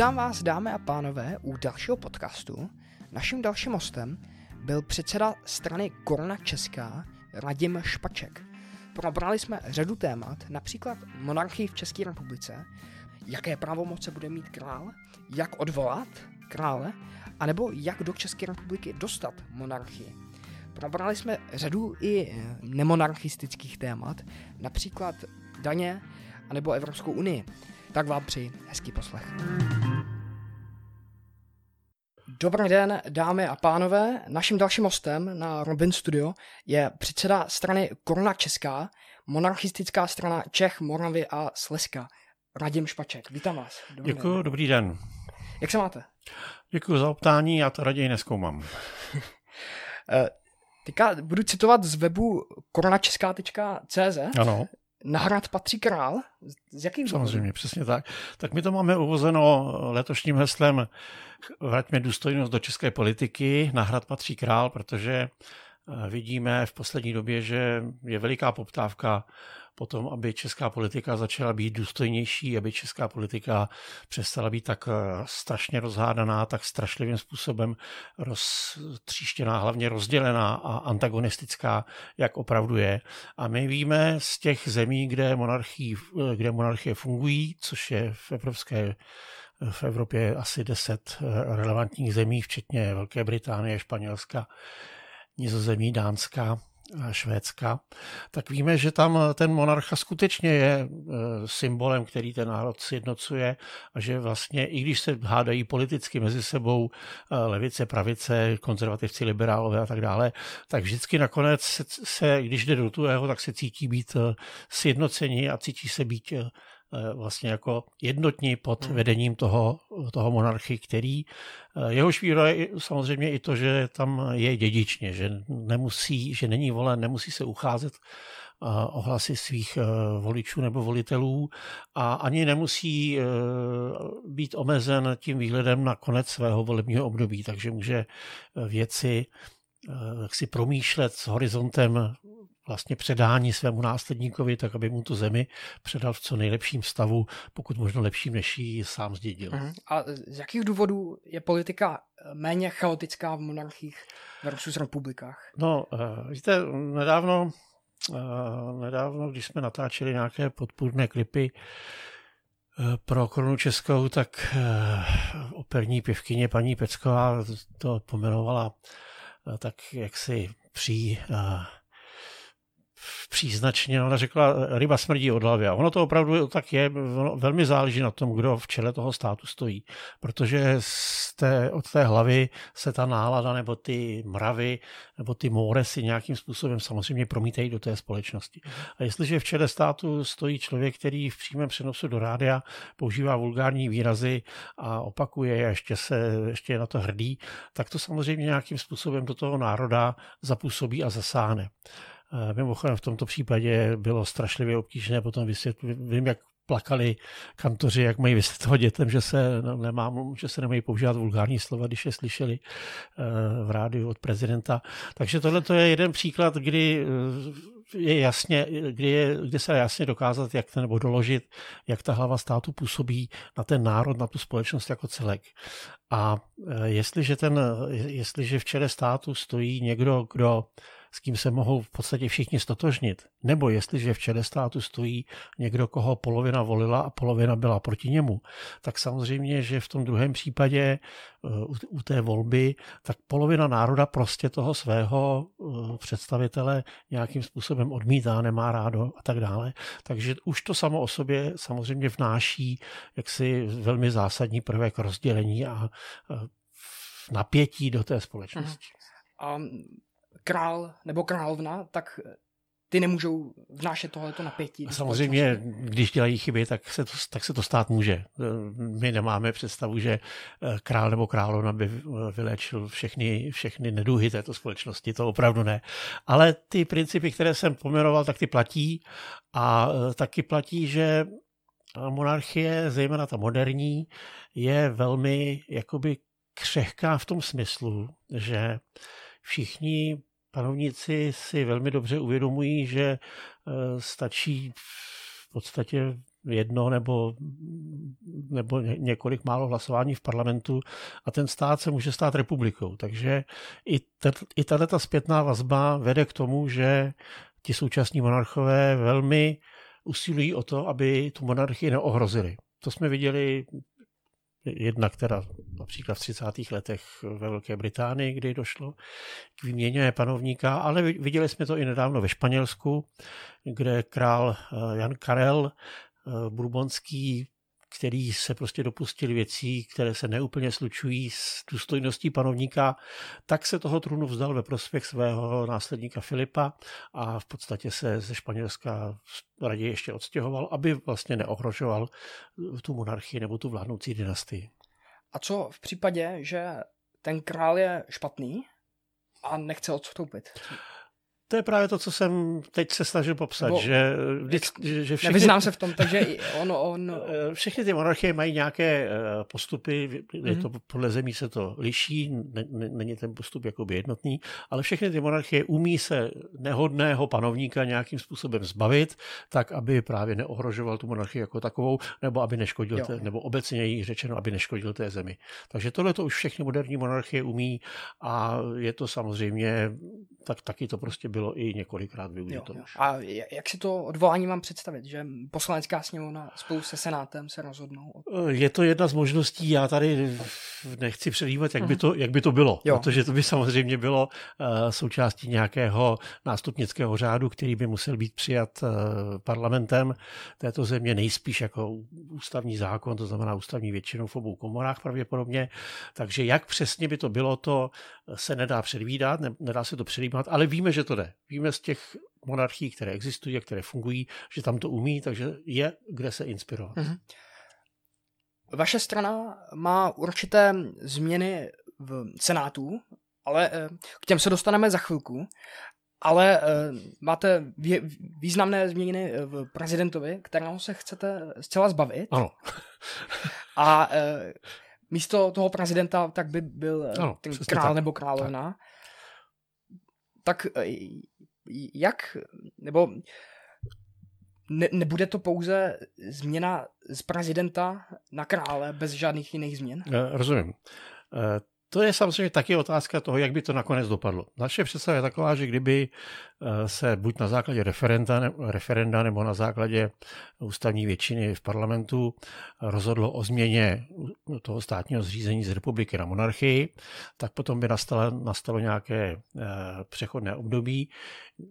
Vítám vás, dámy a pánové, u dalšího podcastu. Naším dalším hostem byl předseda strany Korona Česká Radim Špaček. Probrali jsme řadu témat, například monarchii v České republice, jaké pravomoce bude mít král, jak odvolat krále, anebo jak do České republiky dostat monarchii. Probrali jsme řadu i nemonarchistických témat, například daně anebo Evropskou unii. Tak vám přeji hezký poslech. Dobrý den, dámy a pánové. Naším dalším hostem na Robin Studio je předseda strany Koruna Česká, monarchistická strana Čech, Moravy a Slezska, Radim Špaček. Vítám vás. Dobrý Děkuji, den. dobrý den. Jak se máte? Děkuji za optání, já to raději neskoumám. Eh, teďka budu citovat z webu koronačeská.cz. Ano. Na hrad patří král? Z jakých Samozřejmě, důvodů? přesně tak. Tak my to máme uvozeno letošním heslem Vraťme důstojnost do české politiky. Na hrad patří král, protože eh, vidíme v poslední době, že je veliká poptávka potom, aby česká politika začala být důstojnější, aby česká politika přestala být tak eh, strašně rozhádaná, tak strašlivým způsobem roztříštěná, hlavně rozdělená a antagonistická, jak opravdu je. A my víme z těch zemí, kde, monarchii, eh, kde monarchie fungují, což je v Evropské v Evropě asi deset eh, relevantních zemí, včetně Velké Británie, Španělska, Nizozemí, Dánska, Švédska, tak víme, že tam ten monarcha skutečně je e, symbolem, který ten národ sjednocuje a že vlastně, i když se hádají politicky mezi sebou e, levice, pravice, konzervativci, liberálové a tak dále, tak vždycky nakonec se, se když jde do tuhého, tak se cítí být e, sjednocení a cítí se být Eh, vlastně jako jednotní pod hmm. vedením toho, toho monarchy, který eh, jehož výhoda je samozřejmě i to, že tam je dědičně, že nemusí, že není volen, nemusí se ucházet eh, o hlasy svých voličů nebo volitelů a ani nemusí být omezen tím výhledem na konec svého volebního období, takže může věci jak si promýšlet s horizontem vlastně předání svému následníkovi, tak aby mu tu zemi předal v co nejlepším stavu, pokud možno lepším, než ji sám zdědil. Uh-huh. A z jakých důvodů je politika méně chaotická v monarchích versus republikách? No, uh, víte, nedávno, uh, nedávno, když jsme natáčeli nějaké podpůrné klipy pro korunu českou, tak operní pěvkyně paní Pecková to pomenovala tak jaksi při příznačně, ona řekla, ryba smrdí od hlavy. A ono to opravdu tak je, velmi záleží na tom, kdo v čele toho státu stojí. Protože z té, od té hlavy se ta nálada nebo ty mravy nebo ty si nějakým způsobem samozřejmě promítají do té společnosti. A jestliže v čele státu stojí člověk, který v přímém přenosu do rádia používá vulgární výrazy a opakuje a ještě, se, ještě je na to hrdý, tak to samozřejmě nějakým způsobem do toho národa zapůsobí a zasáhne. Mimochodem v tomto případě bylo strašlivě obtížné potom vysvětlit, vím, jak plakali kantoři, jak mají vysvětlovat dětem, že se, no, nemám, že se nemají používat vulgární slova, když je slyšeli uh, v rádiu od prezidenta. Takže tohle je jeden příklad, kdy eh, je jasně, kdy, je, kdy se jasně dokázat, jak ten, nebo doložit, jak ta hlava státu působí na ten národ, na tu společnost jako celek. A uh, jestliže, ten, jestliže v čele státu stojí někdo, kdo s kým se mohou v podstatě všichni stotožnit. Nebo jestliže v čele státu stojí někdo, koho polovina volila a polovina byla proti němu, tak samozřejmě, že v tom druhém případě eh, u té volby, tak polovina národa prostě toho svého eh, představitele nějakým způsobem odmítá, nemá rádo a tak dále. Takže už to samo o sobě samozřejmě vnáší jaksi velmi zásadní prvek rozdělení a eh, napětí do té společnosti. A král nebo královna, tak ty nemůžou vnášet tohleto napětí. Samozřejmě, když dělají chyby, tak se, to, tak se to stát může. My nemáme představu, že eh, král nebo královna by eh, vylečil všechny, všechny neduhy této společnosti, to opravdu ne. Ale ty principy, které jsem poměroval, tak ty platí a eh, taky platí, že monarchie, zejména ta moderní, je velmi jakoby křehká v tom smyslu, že všichni panovníci si velmi dobře uvědomují, že eh, stačí v podstatě jedno nebo nebo několik málo hlasování v parlamentu a ten stát se může stát republikou. Takže i, i tato zpětná vazba vede k tomu, že ti současní monarchové velmi usilují o to, aby tu monarchii neohrozili. To jsme viděli jednak teda například v 30. letech ve Velké Británii, kdy došlo k výměně panovníka, ale viděli jsme to i nedávno ve Španělsku, kde král eh, Jan Karel eh, Bourbonský který se prostě dopustili věcí, které se neúplně slučují s důstojností panovníka, tak se toho trůnu vzdal ve prospěch svého následníka Filipa a v podstatě se ze Španělska raději ještě odstěhoval, aby vlastně neohrožoval tu monarchii nebo tu vládnoucí dynastii. A co v případě, že ten král je špatný a nechce odstoupit? To je právě to, co jsem teď se snažil popsat, Nebo, že, vždy, že všechny, Nevyznám se v tom, takže on, on... Eh, všechny ty monarchie mají nějaké eh, postupy, je to, mm-hmm. podle zemí se to liší, není ten postup jakoby jednotný, ale všechny ty monarchie umí se nehodného panovníka nějakým způsobem zbavit, tak, aby právě neohrožoval tu monarchii jako takovou, nebo aby neškodil, té, nebo obecně jí řečeno, aby neškodil té zemi. Takže tohle to už všechny moderní monarchie umí a je to samozřejmě, tak taky to prostě bylo bylo i několikrát využito. Jo, jo. A jak si to odvolání mám představit, že poslanecká sněmovna spolu se senátem se rozhodnou? Je to jedna z možností, já tady nechci předjímat, jak, by to, jak by to bylo, jo. protože to by samozřejmě bylo uh, součástí nějakého nástupnického řádu, který by musel být přijat uh, parlamentem této země nejspíš jako ústavní zákon, to znamená ústavní většinou v obou komorách pravděpodobně. Takže jak přesně by to bylo, to se nedá předvídat, ne, nedá se to předjímat, ale víme, že to jde. Víme z těch monarchií, které existují a které fungují, že tam to umí, takže je kde se inspirovat. Mm-hmm. Vaše strana má určité změny v Senátu, ale eh, k těm se dostaneme za chvilku. Ale uh, máte významné změny v prezidentovi, kterého se chcete zcela zbavit. Ano. A místo toho prezidenta tak by byl ano, ten král tak. nebo královna. Tak. tak jak, nebo ne, nebude to pouze změna z prezidenta na krále bez žádných jiných změn? Rozumím. To je samozřejmě taky otázka toho, jak by to nakonec dopadlo. Naše představa je taková, že kdyby eh, se buď na základě referenda, referenda nebo na základě ústavní většiny v parlamentu rozhodlo o změně toho státního zřízení z republiky na monarchii, tak potom by nastalo, nastalo nějaké eh, přechodné období,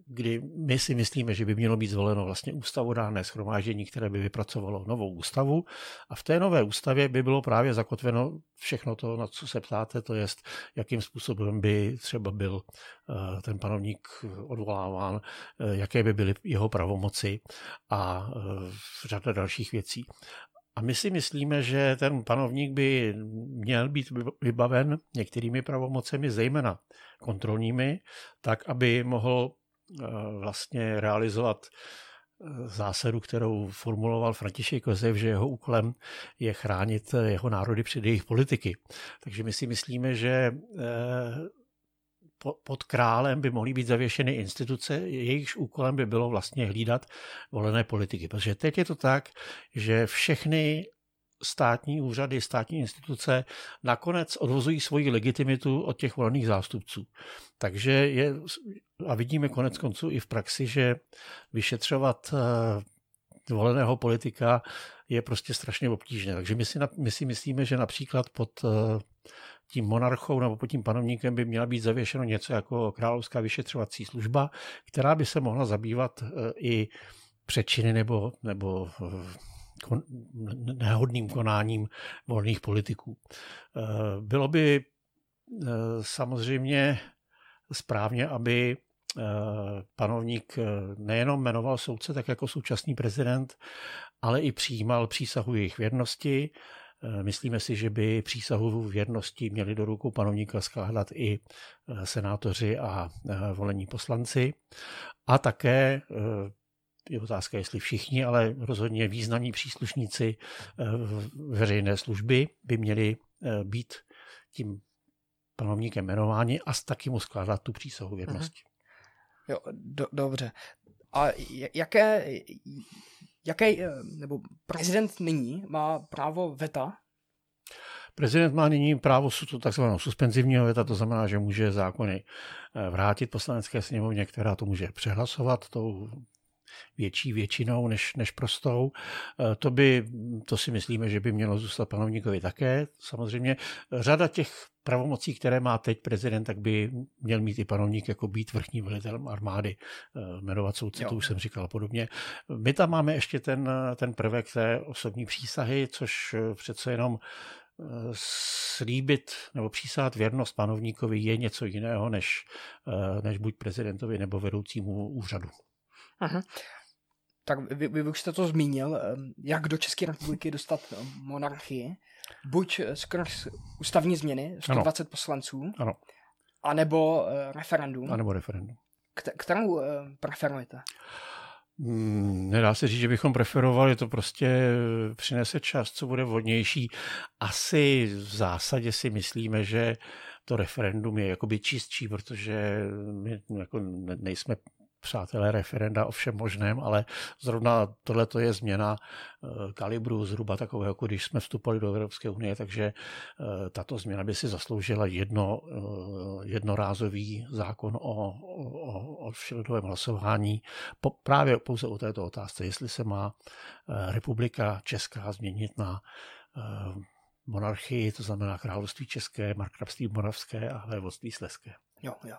kdy my si myslíme, že by mělo být zvoleno vlastně ústavodárné schromáždění, které by vypracovalo novou ústavu a v té nové ústavě by bylo právě zakotveno všechno to, na co se ptáte, to je, jakým způsobem by třeba byl eh, ten panovník odvoláván, eh, jaké by byly jeho pravomoci a eh, řada dalších věcí. A my si myslíme, že ten panovník by měl být vybaven některými pravomocemi, zejména kontrolními, tak, aby mohl vlastně realizovat zásadu, kterou formuloval František Josef, že jeho úkolem je chránit jeho národy před jejich politiky. Takže my si myslíme, že eh, pod králem by mohly být zavěšeny instituce, jejichž úkolem by bylo vlastně hlídat volené politiky. Protože teď je to tak, že všechny státní úřady, státní instituce nakonec odvozují svoji legitimitu od těch volených zástupců. Takže je, a vidíme konec konců i v praxi, že vyšetřovat eh, voleného politika je prostě strašně obtížné. Takže my si, my si myslíme, že například pod eh, tím monarchou nebo pod tím panovníkem by měla být zavěšeno něco jako královská vyšetřovací služba, která by se mohla zabývat eh, i přečiny nebo, nebo nehodným konáním volných politiků. Bylo by samozřejmě správně, aby panovník nejenom jmenoval soudce tak jako současný prezident, ale i přijímal přísahu jejich věrnosti. Myslíme si, že by přísahu věrnosti měli do rukou panovníka skládat i senátoři a volení poslanci. A také je otázka, jestli všichni, ale rozhodně významní příslušníci eh, veřejné služby by měli eh, být tím panovníkem jmenováni a taky mu skládat tu přísahu věrnosti. Jo, do, dobře. A jaké, Jaký, nebo prezident nyní má právo veta Prezident má nyní právo takzvaného suspenzivního veta, to znamená, že může zákony vrátit poslanecké sněmovně, která to může přehlasovat tou větší většinou než, než prostou. Eh, to by, to si myslíme, že by mělo zůstat panovníkovi také. Samozřejmě řada těch pravomocí, které má teď prezident, tak by měl mít i panovník jako být vrchní velitelem armády, eh, jmenovat soudce, to už jsem říkal podobně. My tam máme ještě ten, ten prvek té osobní přísahy, což eh, přece jenom slíbit nebo přísát věrnost panovníkovi je něco jiného, než, než buď prezidentovi nebo vedoucímu úřadu. Aha. Tak vy, vy už jste to zmínil, jak do České republiky dostat monarchii. Buď skrz ústavní změny, 120 ano. poslanců, ano. anebo referendum. Anebo referendum. Kterou preferujete? Hmm, nedá se říct, že bychom preferovali, to prostě přinese čas, co bude vhodnější. Asi v zásadě si myslíme, že to referendum je jakoby čistší, protože my jako nejsme přátelé referenda o všem možném, ale zrovna tohle je změna eh, kalibru zhruba takového, jako když jsme vstupovali do Evropské unie, takže eh, tato změna by si zasloužila jedno, eh, jednorázový zákon o, o, o všelidovém hlasování po, právě pouze o této otázce, jestli se má republika Česká změnit na monarchii, to znamená království české, markrabství moravské a vévodství sleské. Jo, jo.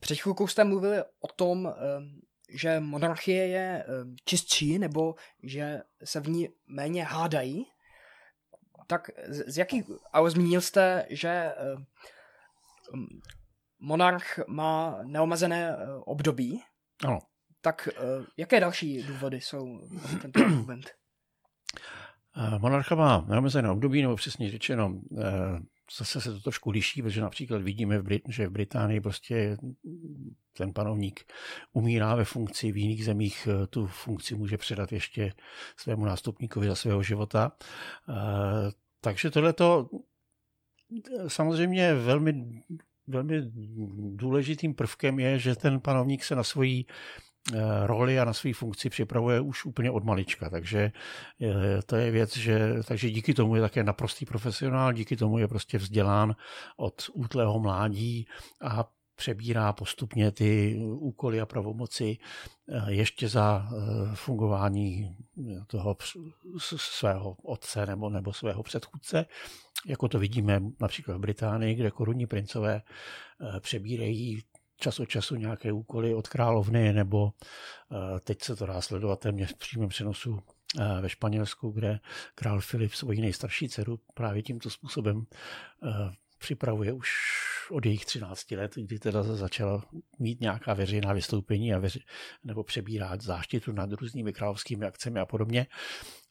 Před chvilkou jste mluvili o tom, že monarchie je čistší, nebo že se v ní méně hádají. Tak z jaký, ale zmínil jste, že monarch má neomezené období. Ano. Tak jaké další důvody jsou tento argument? Monarcha má neomezené období, nebo přesně řečeno, zase se to trošku liší, protože například vidíme, v Brit- že v Británii prostě ten panovník umírá ve funkci, v jiných zemích eh, tu funkci může předat ještě svému nástupníkovi za svého života. Eh, takže tohleto eh, samozřejmě velmi, velmi důležitým prvkem je, že ten panovník se na svoji roli a na své funkci připravuje už úplně od malička, takže eh, to je věc, že takže díky tomu je také naprostý profesionál, díky tomu je prostě vzdělán od útlého mládí a přebírá postupně ty úkoly a pravomoci eh, ještě za fungování toho svého otce nebo, nebo svého předchůdce, jako to vidíme například v Británii, kde korunní princové přebírají čas od času nějaké úkoly od královny, nebo eh, teď se to dá sledovat téměř v přímém přenosu eh, ve Španělsku, kde král Filip svoji nejstarší dceru právě tímto způsobem eh, připravuje už od jejich 13 let, kdy teda začala mít nějaká veřejná vystoupení a veři, nebo přebírat záštitu nad různými královskými akcemi a podobně.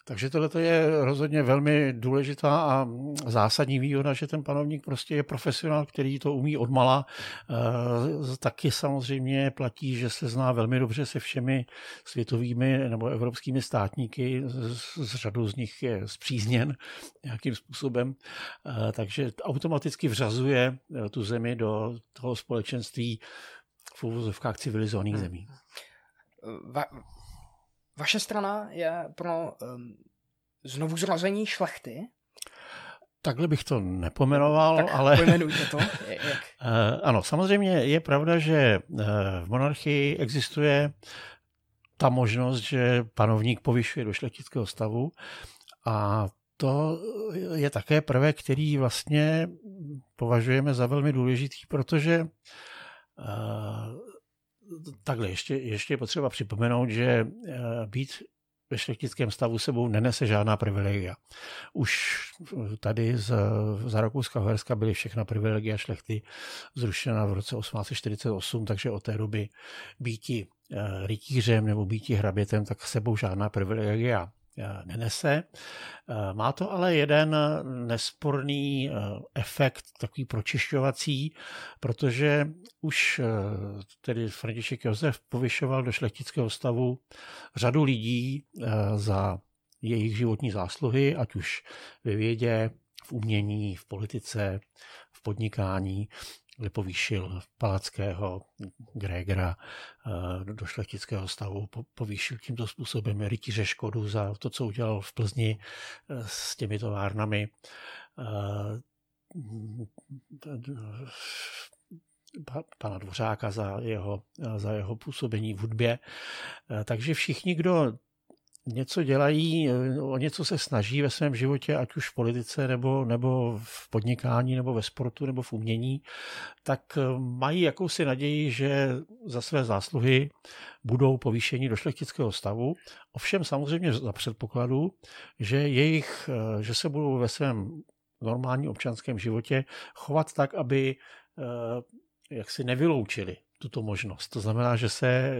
Takže tohle je rozhodně velmi důležitá a zásadní výhoda, že ten panovník prostě je profesionál, který to umí odmala. E, taky samozřejmě platí, že se zná velmi dobře se všemi světovými nebo evropskými státníky, z řadu z nich je zpřízněn nějakým způsobem, e, takže automaticky vřazuje e, tu zemi do toho společenství v úvozovkách civilizovaných zemí. Vaše strana je pro um, znovu zrození šlechty. Takhle bych to nepomenoval, tak ale... to. Jak? Eh, ano, samozřejmě je pravda, že eh, v monarchii existuje ta možnost, že panovník povyšuje do šlechtického stavu a to je také prvek, který vlastně považujeme za velmi důležitý, protože eh, takhle, ještě, ještě je potřeba připomenout, že eh, být ve šlechtickém stavu sebou nenese žádná privilegia. Už tady z, za Rakouska Uherska byly všechna privilegia šlechty zrušena v roce 1848, takže od té doby býti eh, rytířem nebo býti hrabětem, tak sebou žádná privilegia nenese. Eh, má to ale jeden nesporný eh, efekt, takový pročišťovací, protože už tedy František Josef povyšoval do šlechtického stavu řadu lidí za jejich životní zásluhy, ať už ve vědě, v umění, v politice, v podnikání. Povýšil Palackého, Gregera do šlechtického stavu, povýšil tímto způsobem rytíře Škodu za to, co udělal v Plzni s těmi továrnami pana Dvořáka za jeho, za jeho působení v hudbě. Takže všichni, kdo něco dělají, o něco se snaží ve svém životě, ať už v politice, nebo, nebo v podnikání, nebo ve sportu, nebo v umění, tak mají jakousi naději, že za své zásluhy budou povýšení do šlechtického stavu. Ovšem samozřejmě za předpokladu, že, jejich, že se budou ve svém normálním občanském životě chovat tak, aby jak si nevyloučili tuto možnost. To znamená, že, se,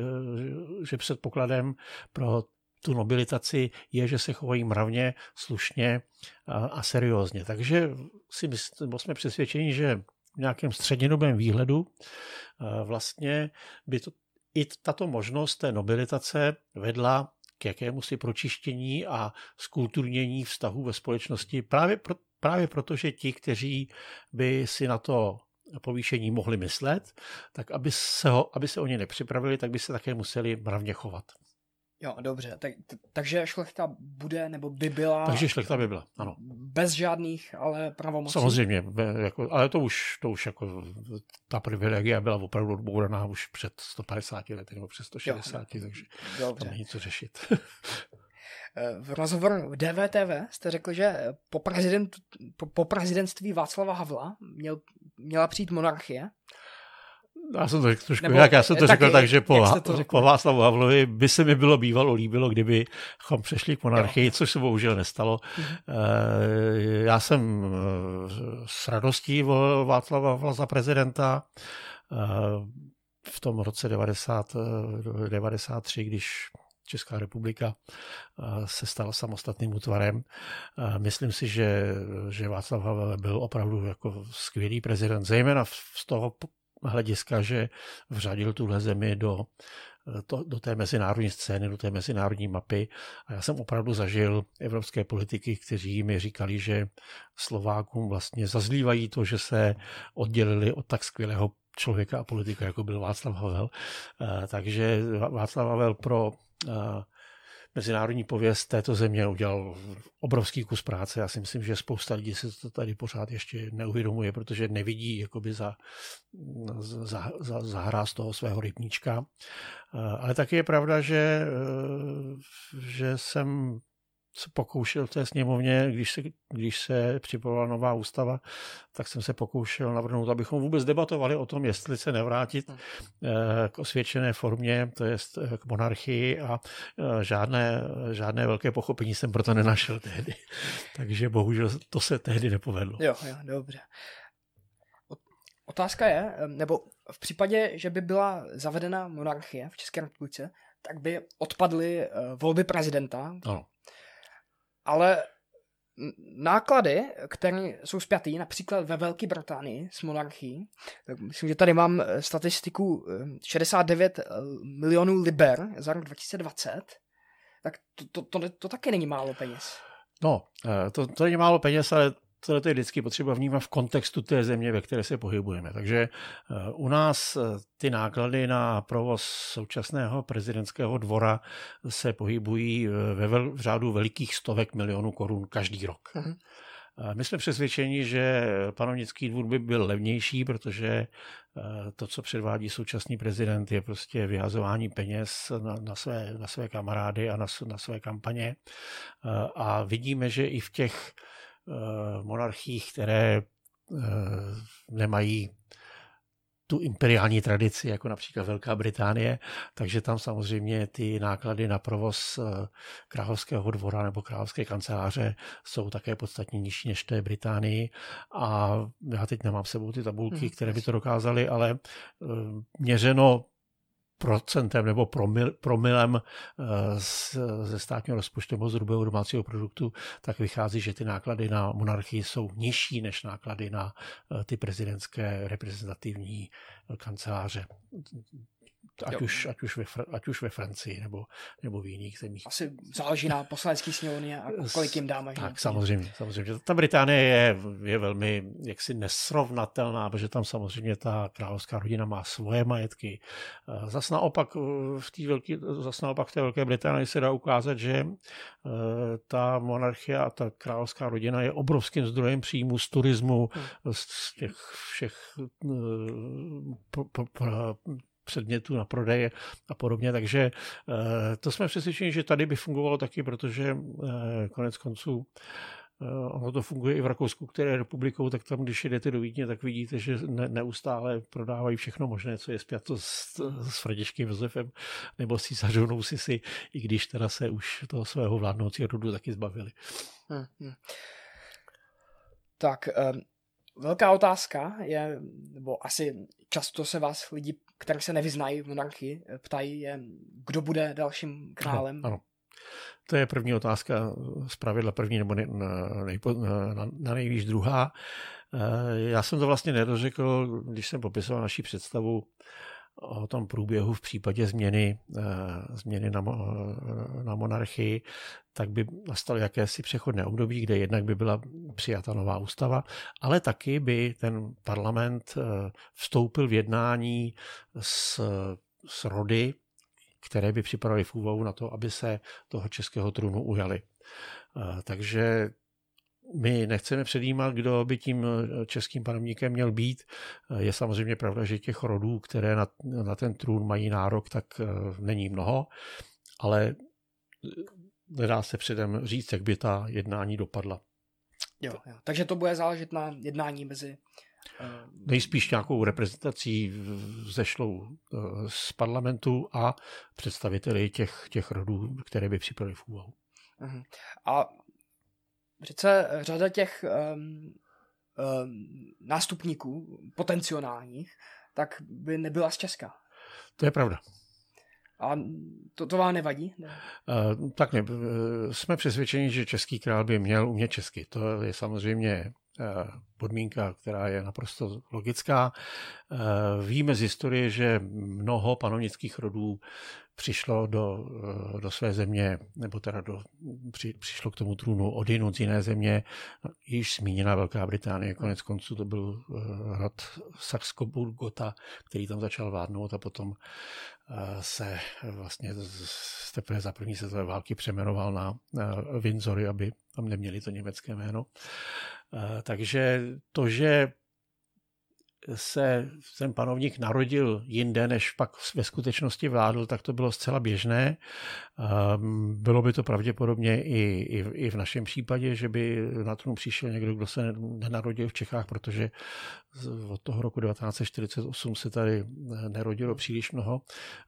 že předpokladem pro tu nobilitaci je, že se chovají mravně, slušně a, a seriózně. Takže si myslím, jsme přesvědčeni, že v nějakém střednědobém výhledu vlastně by to, i tato možnost té nobilitace vedla k jakému si pročištění a skulturnění vztahů ve společnosti právě, pro, právě proto, že ti, kteří by si na to povýšení mohli myslet, tak aby se, ho, aby se o ně nepřipravili, tak by se také museli mravně chovat. Jo, dobře. Tak, takže šlechta bude, nebo by byla... Takže šlechta by byla, ano. Bez žádných, ale pravomocí. Samozřejmě, jako, ale to už, to už jako, ta privilegia byla opravdu odbouraná už před 150 lety, nebo před 160, jo, takže dobře. tam není co řešit. v rozhovoru v DVTV jste řekl, že po, prezident, po, po prezidentství Václava Havla měl, měla přijít monarchie. Já jsem to řekl trošku Nebo, jak, já jsem to taky, řekl tak, že po, po Václavu Havlovi by se mi bylo bývalo líbilo, kdybychom přešli k monarchii, jo. což se bohužel nestalo. Mhm. Já jsem eh, s radostí volil Václava Havla za prezidenta eh, v tom roce 90, 93, když Česká republika se stala samostatným útvarem. Myslím si, že, že Václav Havel byl opravdu jako skvělý prezident, zejména z toho hlediska, že vřadil tuhle zemi do, to, do té mezinárodní scény, do té mezinárodní mapy. A já jsem opravdu zažil evropské politiky, kteří mi říkali, že Slovákům vlastně zazlívají to, že se oddělili od tak skvělého člověka a politika, jako byl Václav Havel. Takže Václav Havel pro mezinárodní pověst této země udělal obrovský kus práce. Já si myslím, že spousta lidí se to tady pořád ještě neuvědomuje, protože nevidí jakoby za, za, za, za hra z toho svého rybníčka. Ale taky je pravda, že, že jsem se pokoušel v té sněmovně, když se, když se připravovala nová ústava, tak jsem se pokoušel navrhnout, abychom vůbec debatovali o tom, jestli se nevrátit hmm. eh, k osvědčené formě, to je k monarchii a eh, žádné, žádné velké pochopení jsem proto nenašel tehdy. Takže bohužel to se tehdy nepovedlo. Jo, jo, dobře. Otázka je, nebo v případě, že by byla zavedena monarchie v České republice, tak by odpadly eh, volby prezidenta. Ano ale náklady, které jsou spjatý například ve Velké Británii s monarchií, tak myslím, že tady mám eh, statistiku 69 eh, eh, milionů liber za rok 2020, tak to, to, to, to taky není málo peněz. No, to, to není málo peněz, ale tohle je vždycky potřeba vnímat v kontextu té země, ve které se pohybujeme. Takže eh, u nás eh, ty náklady na provoz současného prezidentského dvora se pohybují eh, ve vel, v řádu velikých stovek milionů korun každý rok. Mm-hmm. My jsme přesvědčeni, že panovnický dvůr by byl levnější, protože to, co předvádí současný prezident, je prostě vyhazování peněz na, na, své, na své kamarády a na, na své kampaně. A vidíme, že i v těch Eh, monarchiích, které eh, nemají tu imperiální tradici, jako například Velká Británie, takže tam samozřejmě ty náklady na provoz eh, královského dvora nebo královské kanceláře jsou také podstatně nižší než v té Británii. A já teď nemám sebou ty tabulky, hmm. které by to dokázaly, ale měřeno procentem nebo promil, promilem eh, z, ze státního rozpočtu nebo z hrubého domácího produktu, tak vychází, že ty náklady na monarchii jsou nižší než náklady na eh, ty prezidentské reprezentativní eh, kanceláře. Ať, už, ať, už ve, ať už ve Francii nebo, nebo v jiných zemích. Asi záleží na poslanecký sněmovně a kolik jim dáme. Tak samozřejmě, samozřejmě. Ta Británie je, je velmi jaksi nesrovnatelná, protože tam samozřejmě ta královská rodina má svoje majetky. Zas naopak v té velký, zas naopak v té Velké Británii se dá ukázat, že eh, ta monarchie a ta královská rodina je obrovským zdrojem příjmu z turismu, hmm. z těch všech eh, pro, pro, pro, předmětů na prodeje a podobně. Takže eh, to jsme přesvědčeni, že tady by fungovalo taky, protože eh, konec konců eh, ono to funguje i v Rakousku, které je republikou, tak tam, když jdete do Vídně, tak vidíte, že ne, neustále prodávají všechno možné, co je spjato s, s Fradiškým Josefem nebo s císařovnou Sisi, i když teda se už toho svého vládnoucího rodu taky zbavili. Hmm, hmm. Tak, um, velká otázka je, nebo asi často se vás lidi které se nevyznají v monarchii, ptají je, kdo bude dalším králem. Ano, ano. To je první otázka, z pravidla první nebo na, na nejvíc druhá. Eh, já jsem to vlastně nedořekl, když jsem popisoval naši představu o tom průběhu v případě změny, eh, změny na, na monarchii, tak by nastalo jakési přechodné období, kde jednak by byla přijata nová ústava, ale taky by ten parlament eh, vstoupil v jednání s, s rody, které by připadaly v úvahu na to, aby se toho českého trůnu ujali. Eh, takže my nechceme předjímat, kdo by tím eh, českým panovníkem měl být. Eh, je samozřejmě pravda, že těch rodů, které na, na ten trůn mají nárok, tak eh, není mnoho, ale nedá se předem říct, jak by ta jednání dopadla. Jo, jo. Takže to bude záležet na jednání mezi Nejspíš nějakou reprezentací zešlou z parlamentu a představiteli těch, těch rodů, které by připravili v úvahu. Uh-huh. A přece řada těch um, um, nástupníků potenciálních, tak by nebyla z Česka. To je pravda. A to, to vám nevadí? Ne? Uh, tak ne, jsme přesvědčeni, že český král by měl umět česky. To je samozřejmě Eh, podmínka, která je naprosto logická. Eh, víme z historie, že mnoho panovnických rodů přišlo do, eh, do své země, nebo teda do, při, přišlo k tomu trůnu odinut z jiné země, již zmíněná Velká Británie, konec konců to byl hrad Saxko-Burgota, který tam začal vládnout a potom se vlastně teprve za první světové války přeměnoval na Windsory, aby tam neměli to německé jméno. Eh, takže to, že se ten panovník narodil jinde, než pak ve skutečnosti vládl, tak to bylo zcela běžné. Ehm, bylo by to pravděpodobně i, i, i v našem případě, že by na trůn přišel někdo, kdo se nenarodil v Čechách, protože od toho roku 1948 se tady nerodilo příliš mnoho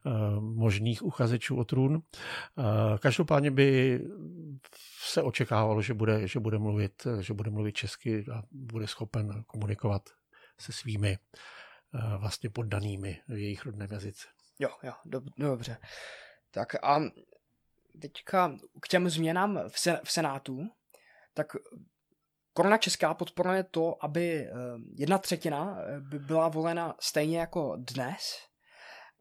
ehm, možných uchazečů o trůn. Ehm, každopádně by se očekávalo, že bude, že bude, mluvit, že bude mluvit česky a bude schopen komunikovat se svými eh, vlastně poddanými v jejich rodném jazyce. Jo, jo, dob, dobře. Tak a teďka k těm změnám v, sen, v Senátu, tak Korona Česká podporuje to, aby eh, jedna třetina eh, by byla volena stejně jako dnes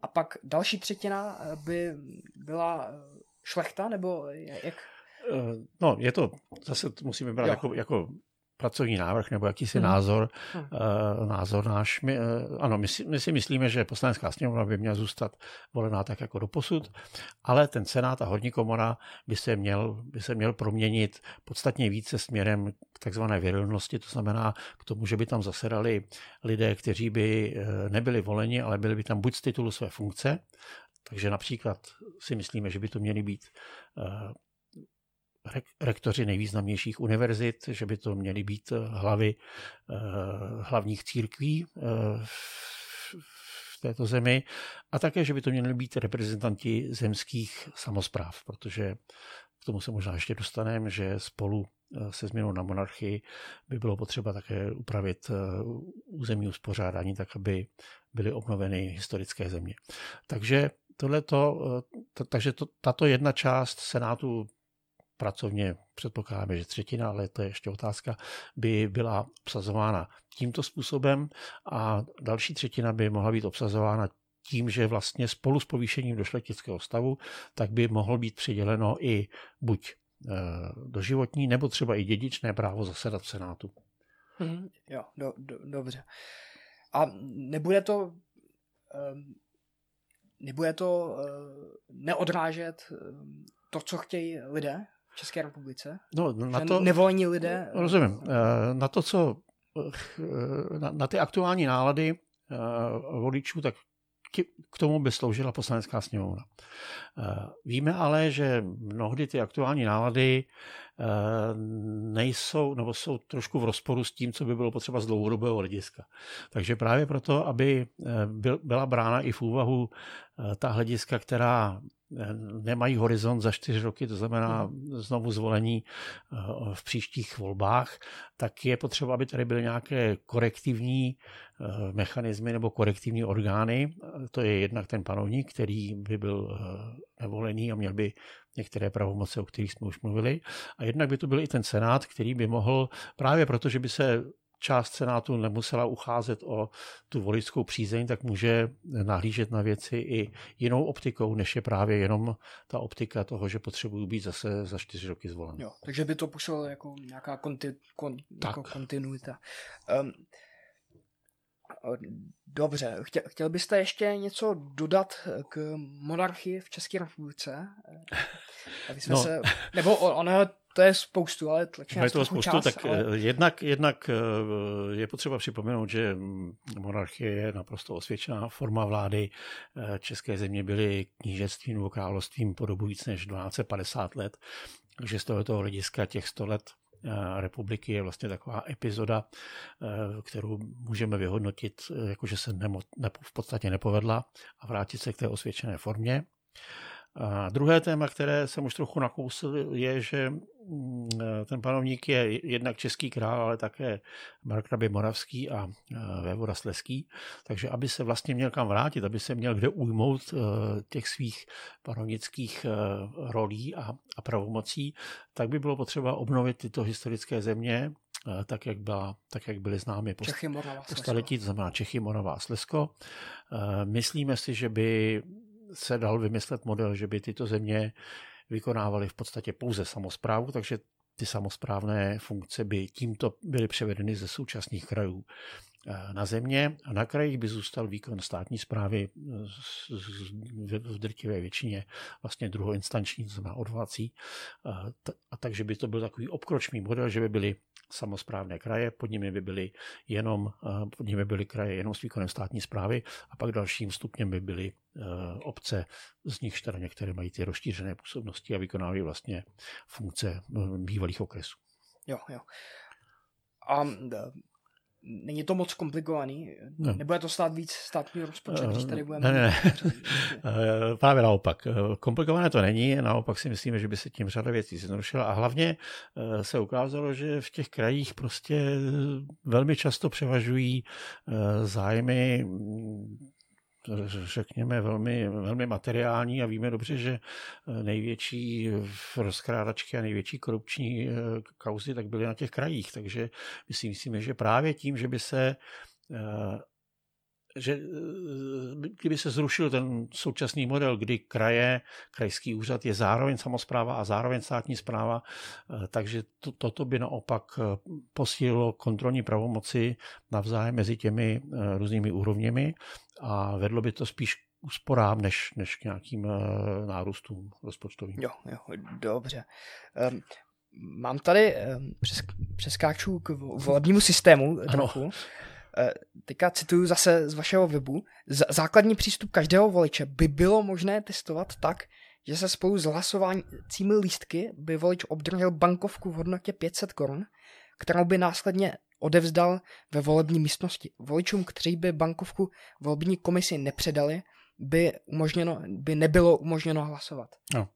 a pak další třetina by byla šlechta, nebo jak? No, je to, zase musíme brát jako, jako pracovní návrh nebo jakýsi hmm. názor, hmm. Uh, názor náš. My, uh, ano, my si, my si myslíme, že poslanecká sněmovna by měla zůstat volená tak jako doposud, ale ten senát a horní komora by se měl, by se měl proměnit podstatně více směrem k takzvané virilnosti, to znamená k tomu, že by tam zasedali lidé, kteří by uh, nebyli voleni, ale byli by tam buď z titulu své funkce, takže například si myslíme, že by to měli být rektoři nejvýznamnějších univerzit, že by to měly být eh, hlavy eh, hlavních církví eh, v této zemi a také, že by to měly být reprezentanti zemských samozpráv, protože k tomu se možná ještě dostaneme, že spolu se změnou na monarchii by bylo potřeba také upravit územní uspořádání tak, aby byly obnoveny historické země. Takže tohleto, takže to, tato jedna část Senátu pracovně předpokládáme, že třetina, ale to je ještě otázka, by byla obsazována tímto způsobem a další třetina by mohla být obsazována tím, že vlastně spolu s povýšením do šlechtického stavu, tak by mohlo být přiděleno i buď eh, doživotní, nebo třeba i dědičné právo zasedat v Senátu. Mm, jo, do, do, dobře. A nebude to um, nebude to uh, neodrážet um, to, co chtějí lidé České republice? No, na to, nevolení lidé? Rozumím. Na to, co na, na ty aktuální nálady voličů, tak k tomu by sloužila poslanecká sněmovna. Víme ale, že mnohdy ty aktuální nálady nejsou, nebo jsou trošku v rozporu s tím, co by bylo potřeba z dlouhodobého hlediska. Takže právě proto, aby byla brána i v úvahu ta hlediska, která nemají horizont za čtyři roky, to znamená hmm. znovu zvolení eh, v příštích volbách, tak je potřeba, aby tady byly nějaké korektivní eh, mechanismy nebo korektivní orgány. To je jednak ten panovník, který by byl eh, nevolený a měl by některé pravomoce, o kterých jsme už mluvili. A jednak by to byl i ten senát, který by mohl právě proto, že by se část Senátu nemusela ucházet o tu voličskou přízeň, tak může nahlížet na věci i jinou optikou, než je právě jenom ta optika toho, že potřebují být zase za čtyři roky zvolen. Jo, takže by to působilo jako nějaká konti, kon, tak. jako kontinuita. Um, Dobře, chtěl, chtěl byste ještě něco dodat k monarchii v České republice? Aby jsme no. se, nebo ono to je spoustu, ale tlačí je to spoustu, čas, tak ale... Eh, jednak, jednak eh, je potřeba připomenout, že monarchie je naprosto osvědčená forma vlády. Eh, České země byly knížectvím nebo královstvím po dobu víc než 1250 let, takže z tohoto hlediska těch 100 let republiky je vlastně taková epizoda, kterou můžeme vyhodnotit, jakože se nemo, ne, v podstatě nepovedla a vrátit se k té osvědčené formě. A druhé téma, které jsem už trochu nakousl, je, že mm, ten panovník je jednak český král, ale také markrabě Moravský a vévoda Sleský. Takže aby se vlastně měl kam vrátit, aby se měl kde ujmout e, těch svých panovnických e, rolí a, a pravomocí, tak by bylo potřeba obnovit tyto historické země, e, tak jak, byla, tak, jak byly známy po, Čechy, Morava, po staletí, to znamená Čechy, Morava a Slesko. Myslíme si, že by se dal vymyslet model, že by tyto země vykonávaly v podstatě pouze samozprávu, takže ty samozprávné funkce by tímto byly převedeny ze současných krajů eh, na země a na krajích by zůstal výkon státní zprávy eh, v drtivé většině vlastně druhoinstanční, to znamená odvolací. Eh, a takže by to byl takový obkročný model, že by byly samozprávné kraje, pod nimi by byly jenom, pod nimi byly kraje jenom s výkonem státní zprávy a pak dalším stupněm by byly eh, obce, z nich teda některé mají ty rozšířené působnosti a vykonávají vlastně funkce eh, bývalých okresů. Jo, jo. A Není to moc komplikovaný? Ne. Nebude to stát víc státní rozpočet, když tady budeme... Ne, ne, ne. Právě naopak. Komplikované to není, naopak si myslíme, že by se tím řada věcí zjednodušila a hlavně eh, se ukázalo, že v těch krajích prostě velmi často převažují eh, zájmy řekněme, velmi, velmi materiální a víme dobře, že eh, největší rozkrádačky a největší korupční eh, kauzy tak byly na těch krajích. Takže my si myslíme, že právě tím, že by se eh, že eh, kdyby se zrušil ten současný model, kdy kraje, krajský úřad je zároveň samozpráva a zároveň státní zpráva, eh, takže to, toto by naopak eh, posílilo kontrolní pravomoci navzájem mezi těmi různými úrovněmi a vedlo by to spíš úsporám, než, než k nějakým nárůstům rozpočtovým. Jo, jo, dobře. Um, mám tady um, přes, přeskáču k volebnímu systému trochu. Ano. Eh, teďka cituju zase z vašeho webu, základní přístup každého voliče by bylo možné testovat tak, že se spolu s hlasovacími lístky by volič obdržel bankovku v hodnotě 500 korun, kterou by následně odevzdal ve volební místnosti. Voličům, kteří by bankovku volební komisi nepředali, by, umožněno, by nebylo umožněno hlasovat. No.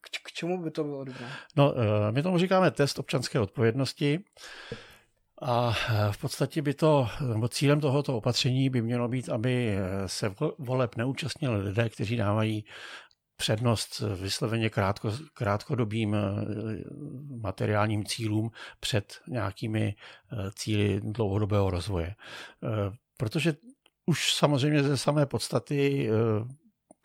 K, k čemu by to bylo dobré? No, eh, my tomu říkáme test občanské odpovědnosti. A eh, v podstatě by to, nebo cílem tohoto opatření by mělo být, aby eh, se voleb neúčastnili lidé, kteří dávají přednost vysloveně krátko, krátkodobým eh, materiálním cílům před nějakými cíly dlouhodobého rozvoje. Protože už samozřejmě ze samé podstaty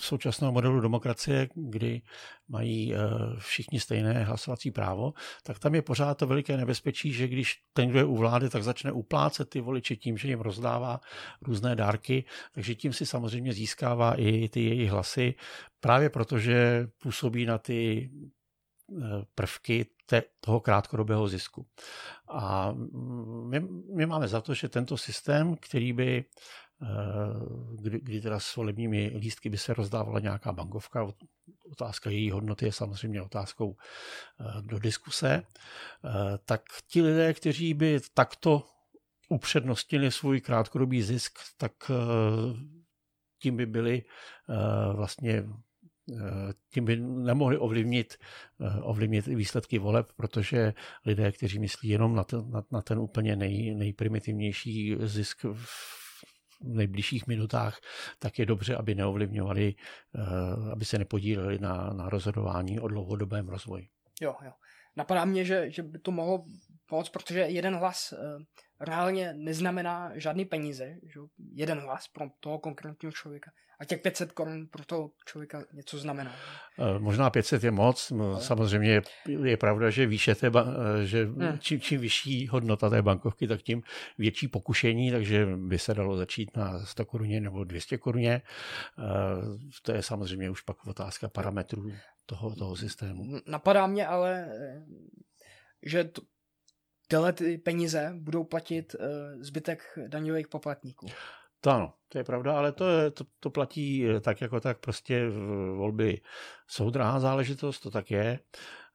současného modelu demokracie, kdy mají všichni stejné hlasovací právo, tak tam je pořád to veliké nebezpečí, že když ten, kdo je u vlády, tak začne uplácet ty voliče tím, že jim rozdává různé dárky, takže tím si samozřejmě získává i ty jejich hlasy, právě protože působí na ty prvky te, toho krátkodobého zisku. A my, my máme za to, že tento systém, který by Eh, kdy, kdy teda s volebními lístky by se rozdávala nějaká bankovka. Otázka její hodnoty je samozřejmě otázkou eh, do diskuse. Eh, tak ti lidé, kteří by takto upřednostnili svůj krátkodobý zisk, tak tím by byli vlastně tím by nemohli ovlivnit, ovlivnit výsledky voleb, protože lidé, kteří myslí jenom na ten, na, na ten úplně nej, nejprimitivnější zisk nejbližších minutách, tak je dobře, aby neovlivňovali, eh, aby se nepodíleli na, na rozhodování o dlouhodobém rozvoji. Jo, jo. Napadá mě, že, že by to mohlo pomoct, protože jeden hlas uh, reálně neznamená žádný peníze. Že? Jeden hlas pro toho konkrétního člověka. A těch 500 korun pro toho člověka něco znamená. Eh, možná 500 je moc. Ale... Samozřejmě je, je pravda, že výše té, eh, že hmm. čím, čím vyšší hodnota té bankovky, tak tím větší pokušení, takže by se dalo začít na 100 koruně nebo 200 koruně. To je samozřejmě už pak otázka parametrů toho, toho systému. Napadá mě ale, že to, tyhle ty peníze budou platit zbytek daňových poplatníků. To ano, to je pravda, ale to, je, to, to platí eh, tak jako tak, prostě volby jsou drahá záležitost, to tak je.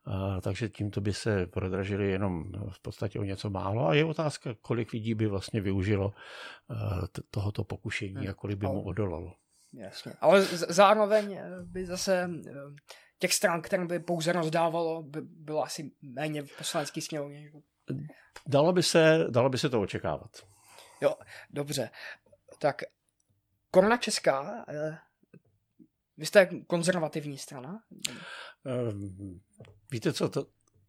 Uh, takže tímto by se prodražili jenom v podstatě o něco málo a je otázka, kolik lidí by vlastně využilo uh, tohoto pokušení hmm. a kolik by mu odolalo. Jasně. Ale zároveň by zase těch stran, které by pouze rozdávalo, by bylo asi méně v poslanecké sněmovně. Dalo by, se, dalo by se to očekávat. Jo, dobře. Tak Koruna Česká, eh, vy jste konzervativní strana? Ehm, víte co, to,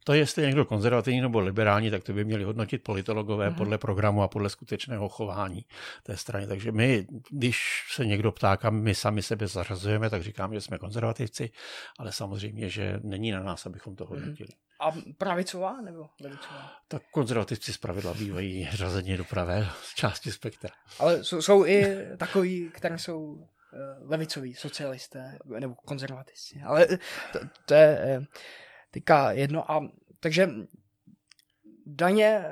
to, jestli je někdo konzervativní nebo liberální, tak to by měli hodnotit politologové mm-hmm. podle programu a podle skutečného chování té strany. Takže my, když se někdo ptá, kam my sami sebe zařazujeme, tak říkáme, že jsme konzervativci, ale samozřejmě, že není na nás, abychom to mhm. hodnotili. A pravicová nebo levicová? Tak konzervativci zpravidla bývají řazení do pravé části spektra. Ale jsou, jsou i takový, které jsou eh, levicoví, socialisté nebo konzervativci. Ale to, to je eh, teďka jedno. A, takže daně,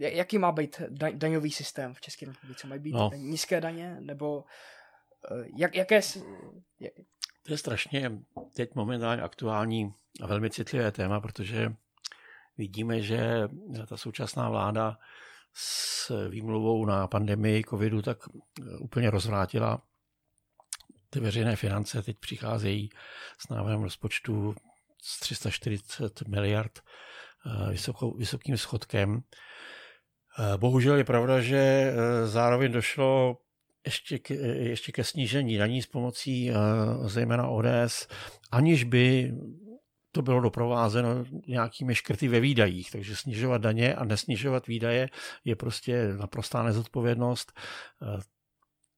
eh, jaký má být daňový systém v České republice? Mají být no. nízké daně nebo jak, jaké... Jak... To je strašně teď momentálně aktuální a velmi citlivé téma, protože vidíme, že ta současná vláda s výmluvou na pandemii covidu tak úplně rozvrátila ty veřejné finance. Teď přicházejí s návrhem rozpočtu s 340 miliard eh, vysokou, vysokým schodkem. Eh, bohužel je pravda, že eh, zároveň došlo ještě ke, ještě ke snížení daní s pomocí zejména ODS, aniž by to bylo doprovázeno nějakými škrty ve výdajích, takže snižovat daně a nesnižovat výdaje je prostě naprostá nezodpovědnost.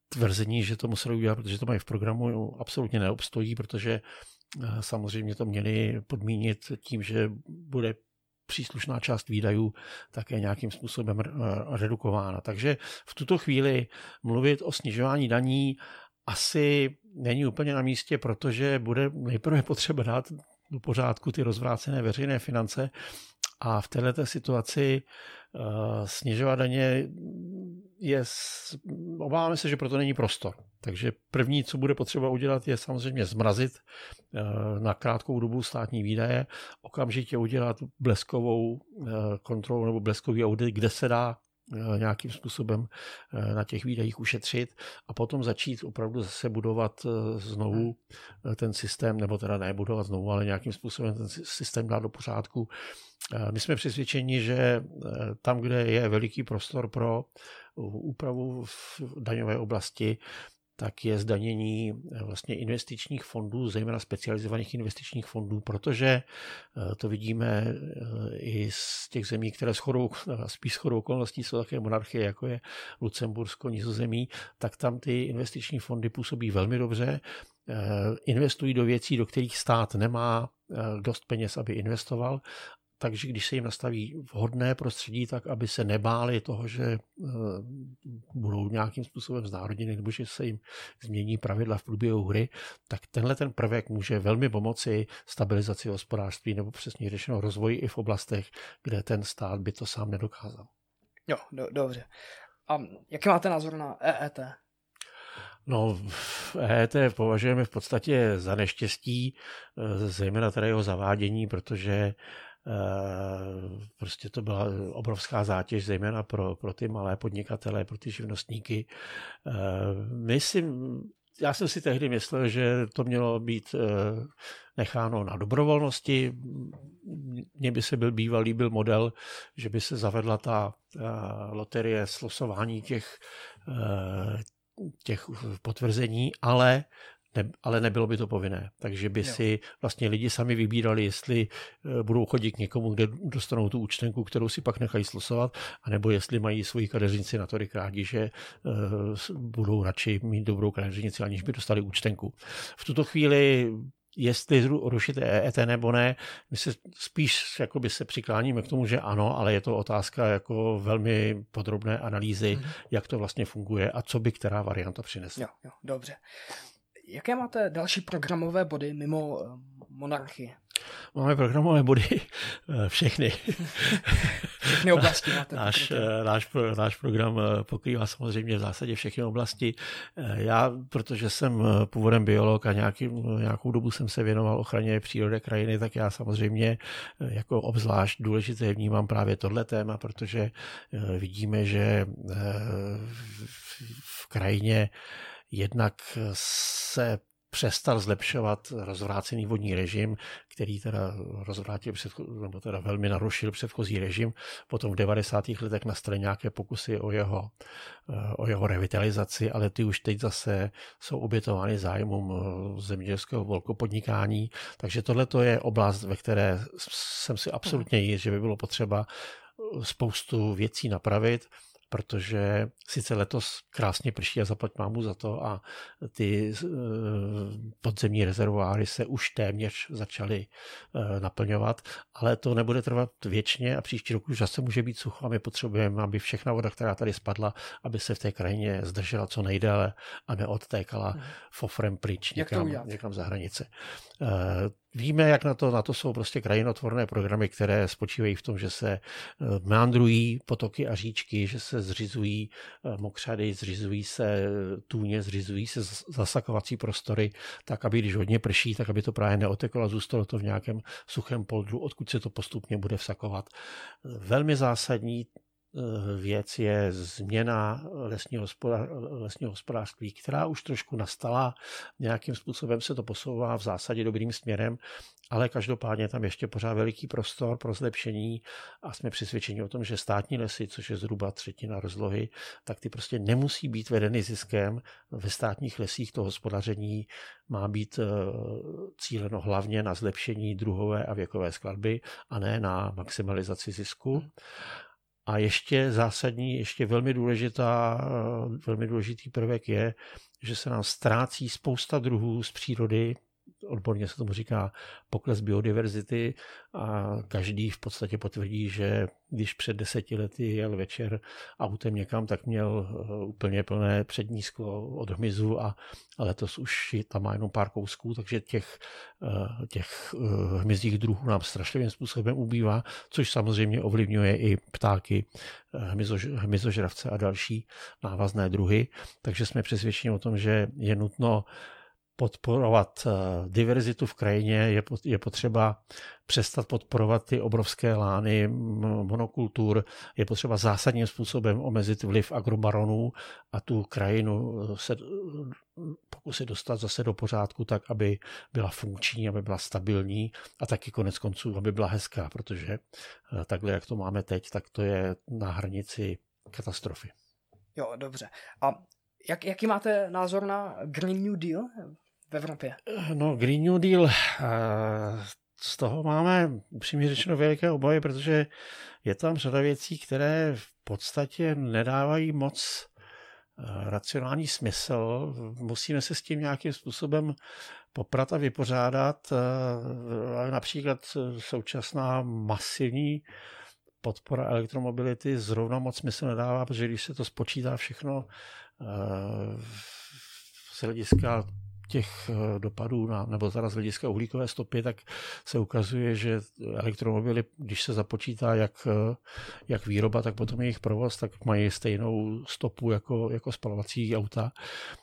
Tvrzení, že to museli udělat, protože to mají v programu, absolutně neobstojí, protože samozřejmě to měli podmínit tím, že bude příslušná část výdajů také nějakým způsobem eh, redukována. Takže v tuto chvíli mluvit o snižování daní asi není úplně na místě, protože bude nejprve potřeba dát pořádku ty rozvrácené veřejné finance a v této situaci uh, snižovat daně je, obáváme se, že proto není prostor. Takže první, co bude potřeba udělat, je samozřejmě zmrazit uh, na krátkou dobu státní výdaje, okamžitě udělat bleskovou uh, kontrolu nebo bleskový audit, kde se dá nějakým způsobem eh, na těch výdajích ušetřit a potom začít opravdu zase budovat eh, znovu hmm. ten systém, nebo teda ne budovat znovu, ale nějakým způsobem ten systém dát do pořádku. My jsme přesvědčeni, že tam, kde je veliký prostor pro úpravu v daňové oblasti, tak je zdanění vlastně investičních fondů, zejména specializovaných investičních fondů, protože to vidíme i i z těch zemí, které shodou, spíš shodou okolností jsou také monarchie, jako je Lucembursko, Nizozemí, tak tam ty investiční fondy působí velmi dobře, investují do věcí, do kterých stát nemá dost peněz, aby investoval takže když se jim nastaví vhodné prostředí, tak aby se nebáli toho, že eh, budou nějakým způsobem znárodněny nebo že se jim změní pravidla v průběhu hry, tak tenhle ten prvek může velmi pomoci stabilizaci hospodářství nebo přesně řešeno rozvoji i v oblastech, kde ten stát by to sám nedokázal. Jo, do, dobře. A jaký máte názor na EET? No, EET považujeme v podstatě za neštěstí, eh, zejména teda jeho zavádění, protože prostě to byla obrovská zátěž, zejména pro, pro ty malé podnikatele, pro ty živnostníky. Eh, my si, já jsem si tehdy myslel, že to mělo být eh, necháno na dobrovolnosti. Mně by se byl býval líbil model, že by se zavedla ta loterie slosování těch, těch potvrzení, ale ne, ale nebylo by to povinné. Takže by jo. si vlastně lidi sami vybírali, jestli eh, budou chodit k někomu, kde dostanou tu účtenku, kterou si pak nechají slosovat, anebo jestli mají svoji kadeřnici natolik rádi, že uh, budou radši mít dobrou kadeřnici, aniž by dostali účtenku. V tuto chvíli jestli rušit EET nebo ne, my se spíš jakoby se přikláníme k tomu, že ano, ale je to otázka jako velmi podrobné analýzy, mm. jak to vlastně funguje a co by která varianta přinesla. Jo, jo, dobře. Jaké máte další programové body mimo eh, monarchii? Máme programové body eh, všechny. všechny oblasti máte. Náš, eh, náš, náš program pokrývá samozřejmě v zásadě všechny oblasti. Já, protože jsem původem biolog a nějaký, nějakou dobu jsem se věnoval ochraně přírody krajiny, tak já samozřejmě jako obzvlášť důležité vnímám právě tohle téma, protože vidíme, že v krajině jednak se přestal zlepšovat rozvrácený vodní režim, který teda rozvrátil předcho- nebo teda velmi narušil předchozí režim. Potom v 90. letech nastaly nějaké pokusy o jeho, o jeho revitalizaci, ale ty už teď zase jsou obětovány zájmům zemědělského velkopodnikání. Takže tohle je oblast, ve které jsem si absolutně jist, že by bylo potřeba spoustu věcí napravit protože sice letos krásně prší a zaplať mámu za to a ty eh, podzemní rezervoáry se už téměř začaly eh, naplňovat, ale to nebude trvat věčně a příští rok už zase může být sucho a my potřebujeme, aby všechna voda, která tady spadla, aby se v té krajině zdržela co nejdéle a neodtékala hmm. fofrem pryč někam, někam za hranice. Eh, Víme, jak na to, na to jsou prostě krajinotvorné programy, které spočívají v tom, že se eh, meandrují potoky a říčky, že se zřizují eh, mokřady, zřizují se tůně, zřizují se zasakovací prostory, tak aby když hodně prší, tak aby to právě neoteklo a zůstalo to v nějakém suchém poldru, odkud se to postupně bude vsakovat. Velmi zásadní Eh, věc je změna lesního, lesního hospodářství, která už trošku nastala, nějakým způsobem se to posouvá v zásadě dobrým směrem, ale každopádně tam ještě pořád veliký prostor pro zlepšení a jsme přesvědčeni o tom, že státní lesy, což je zhruba třetina rozlohy, tak ty prostě nemusí být vedeny ziskem. Ve státních lesích to hospodaření má být eh, cíleno hlavně na zlepšení druhové a věkové skladby a ne na maximalizaci zisku. A ještě zásadní, ještě velmi důležitá, velmi důležitý prvek je, že se nám ztrácí spousta druhů z přírody, odborně se tomu říká pokles biodiverzity a každý v podstatě potvrdí, že když před deseti lety jel večer autem někam, tak měl eh, úplně plné přední sklo od hmyzu a letos už tam má jenom pár kousků, takže těch, eh, těch eh, hmyzích druhů nám strašlivým způsobem ubývá, což samozřejmě ovlivňuje i ptáky, hmyzož, hmyzožravce a další návazné druhy. Takže jsme přesvědčeni o tom, že je nutno podporovat eh, diverzitu v krajině, je potřeba přestat podporovat ty obrovské lány monokultur, je potřeba zásadním způsobem omezit vliv agrobaronů a tu krajinu eh, se pokusit dostat zase do pořádku tak, aby byla funkční, aby byla stabilní a taky konec konců, aby byla hezká, protože eh, takhle, jak to máme teď, tak to je na hranici katastrofy. Jo, dobře. A jak, jaký máte názor na Green New Deal? V Evropě? No, Green New Deal, z toho máme upřímně řečeno veliké obavy, protože je tam řada věcí, které v podstatě nedávají moc eh, racionální smysl. Musíme se s tím nějakým způsobem poprat a vypořádat. Eh, například současná masivní podpora elektromobility zrovna moc smysl nedává, protože když se to spočítá všechno eh, z hlediska těch eh, dopadů, na, nebo teda z hlediska uhlíkové stopy, tak se ukazuje, že elektromobily, když se započítá jak, eh, jak výroba, tak potom jejich provoz, tak mají stejnou stopu jako, jako spalovací auta.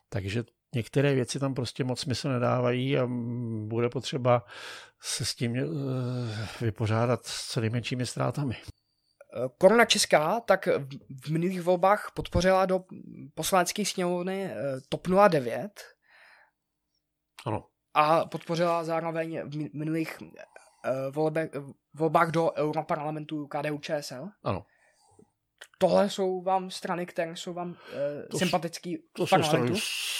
Takže některé věci tam prostě moc smysl nedávají a bude potřeba se s tím vypořádat s co nejmenšími ztrátami. Koruna Česká tak v minulých volbách podpořila do poslanecké sněmovny eh, TOP 09. Ano. A podpořila zároveň v minulých eh, volbe, volbách do Europarlamentu KDU ČSL. Ano. Tohle jsou vám strany, které jsou vám uh, to sympatický To jsou strany,